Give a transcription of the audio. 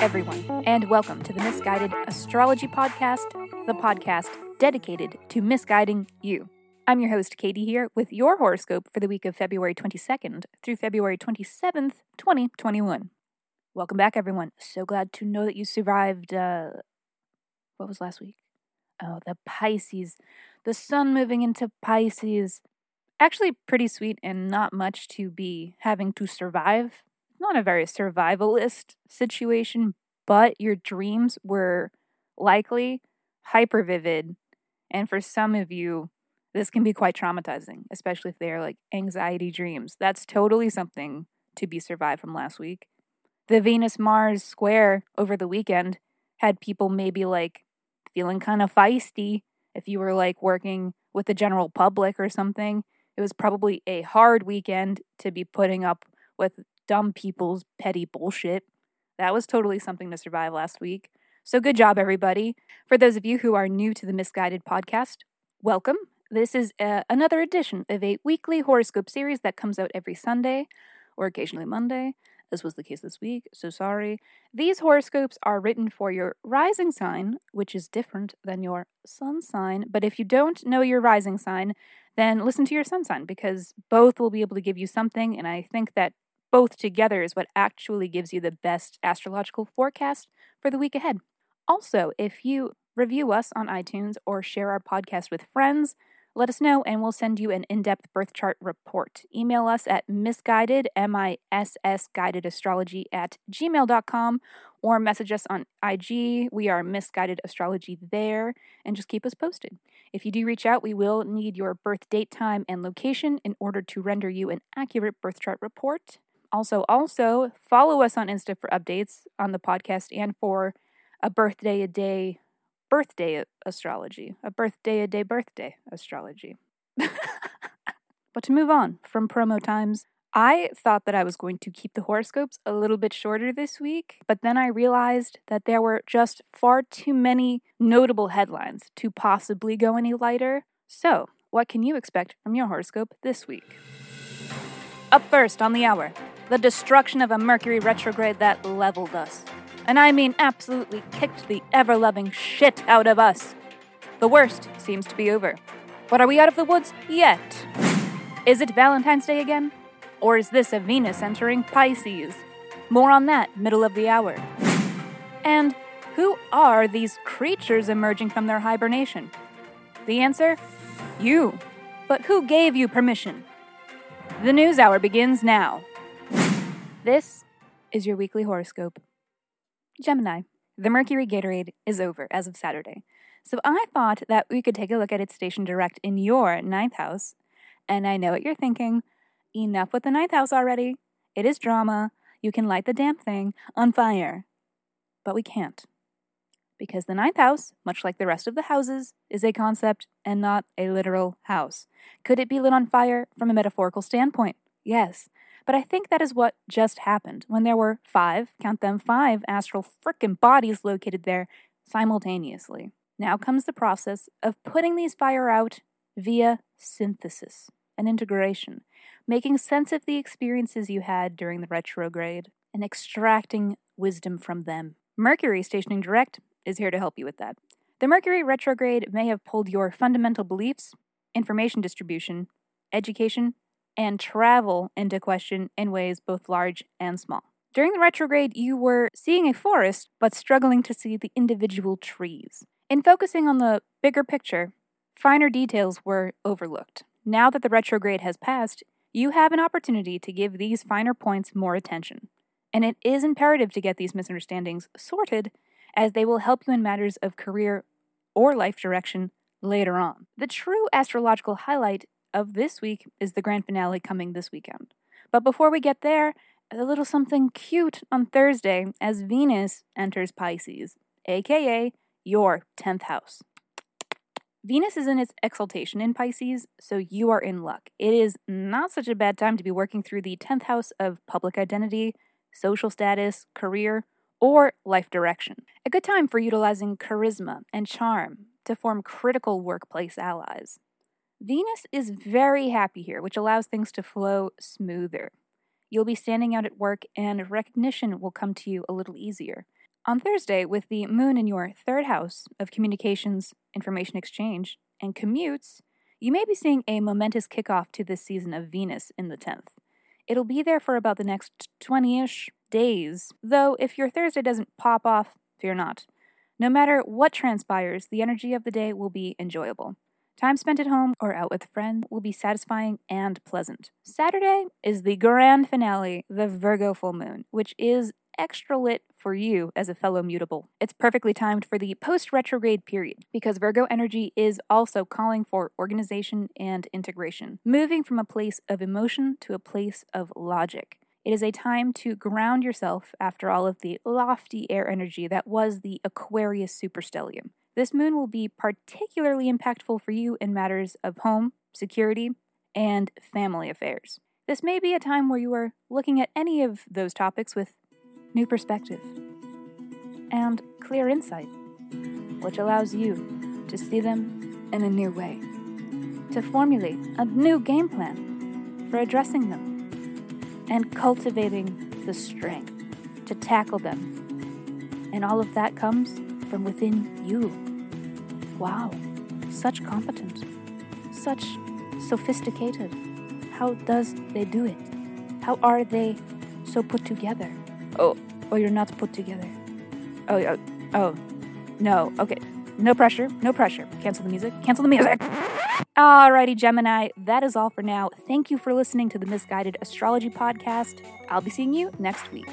everyone, and welcome to the Miss Guided Astrology Podcast, the podcast dedicated to misguiding you. I'm your host, Katie, here with your horoscope for the week of February 22nd through February 27th, 2021. Welcome back, everyone. So glad to know that you survived. Uh, what was last week? Oh, the Pisces. The sun moving into Pisces. Actually, pretty sweet and not much to be having to survive not a very survivalist situation, but your dreams were likely hyper vivid. And for some of you, this can be quite traumatizing, especially if they are like anxiety dreams. That's totally something to be survived from last week. The Venus Mars square over the weekend had people maybe like feeling kind of feisty if you were like working with the general public or something. It was probably a hard weekend to be putting up with dumb people's petty bullshit. That was totally something to survive last week. So good job, everybody. For those of you who are new to the Miss Guided podcast, welcome. This is uh, another edition of a weekly horoscope series that comes out every Sunday or occasionally Monday. This was the case this week, so sorry. These horoscopes are written for your rising sign, which is different than your sun sign. But if you don't know your rising sign, then listen to your sun sign because both will be able to give you something. And I think that both together is what actually gives you the best astrological forecast for the week ahead. Also, if you review us on iTunes or share our podcast with friends, let us know and we'll send you an in depth birth chart report. Email us at misguided, M I S S guided astrology at gmail.com or message us on IG. We are misguided astrology there and just keep us posted. If you do reach out, we will need your birth date, time, and location in order to render you an accurate birth chart report. Also, also follow us on Insta for updates on the podcast and for a birthday a day birthday astrology, a birthday a day birthday astrology. but to move on from promo times, I thought that I was going to keep the horoscopes a little bit shorter this week, but then I realized that there were just far too many notable headlines to possibly go any lighter. So, what can you expect from your horoscope this week? Up first on the hour, the destruction of a Mercury retrograde that leveled us. And I mean absolutely kicked the ever loving shit out of us. The worst seems to be over. But are we out of the woods yet? Is it Valentine's Day again? Or is this a Venus entering Pisces? More on that middle of the hour. And who are these creatures emerging from their hibernation? The answer? You. But who gave you permission? The news hour begins now. This is your weekly horoscope. Gemini, the Mercury Gatorade is over as of Saturday. So I thought that we could take a look at its station direct in your ninth house. And I know what you're thinking. Enough with the ninth house already. It is drama. You can light the damn thing on fire. But we can't. Because the ninth house, much like the rest of the houses, is a concept and not a literal house. Could it be lit on fire from a metaphorical standpoint? Yes. But I think that is what just happened when there were five, count them five, astral frickin' bodies located there simultaneously. Now comes the process of putting these fire out via synthesis and integration, making sense of the experiences you had during the retrograde and extracting wisdom from them. Mercury stationing direct is here to help you with that. The Mercury retrograde may have pulled your fundamental beliefs, information distribution, education, and travel into question in ways both large and small. During the retrograde, you were seeing a forest, but struggling to see the individual trees. In focusing on the bigger picture, finer details were overlooked. Now that the retrograde has passed, you have an opportunity to give these finer points more attention. And it is imperative to get these misunderstandings sorted, as they will help you in matters of career or life direction later on. The true astrological highlight of this week is the grand finale coming this weekend. But before we get there, a little something cute on Thursday as Venus enters Pisces, aka your 10th house. Venus is in its exaltation in Pisces, so you are in luck. It is not such a bad time to be working through the 10th house of public identity, social status, career, or life direction. A good time for utilizing charisma and charm to form critical workplace allies. Venus is very happy here, which allows things to flow smoother. You'll be standing out at work, and recognition will come to you a little easier. On Thursday, with the moon in your third house of communications, information exchange, and commutes, you may be seeing a momentous kickoff to this season of Venus in the 10th. It'll be there for about the next 20 ish days, though if your Thursday doesn't pop off, fear not. No matter what transpires, the energy of the day will be enjoyable. Time spent at home or out with friends will be satisfying and pleasant. Saturday is the grand finale, the Virgo full moon, which is extra lit for you as a fellow mutable. It's perfectly timed for the post retrograde period because Virgo energy is also calling for organization and integration, moving from a place of emotion to a place of logic. It is a time to ground yourself after all of the lofty air energy that was the Aquarius superstellium. This moon will be particularly impactful for you in matters of home, security, and family affairs. This may be a time where you are looking at any of those topics with new perspective, and clear insight, which allows you to see them in a new way, to formulate a new game plan for addressing them, and cultivating the strength to tackle them. And all of that comes from within you. Wow, such competence, such sophisticated. How does they do it? How are they so put together? Oh, oh, you're not put together. Oh, oh, oh, no. Okay, no pressure, no pressure. Cancel the music. Cancel the music. Alrighty, Gemini, that is all for now. Thank you for listening to the Miss Guided Astrology Podcast. I'll be seeing you next week.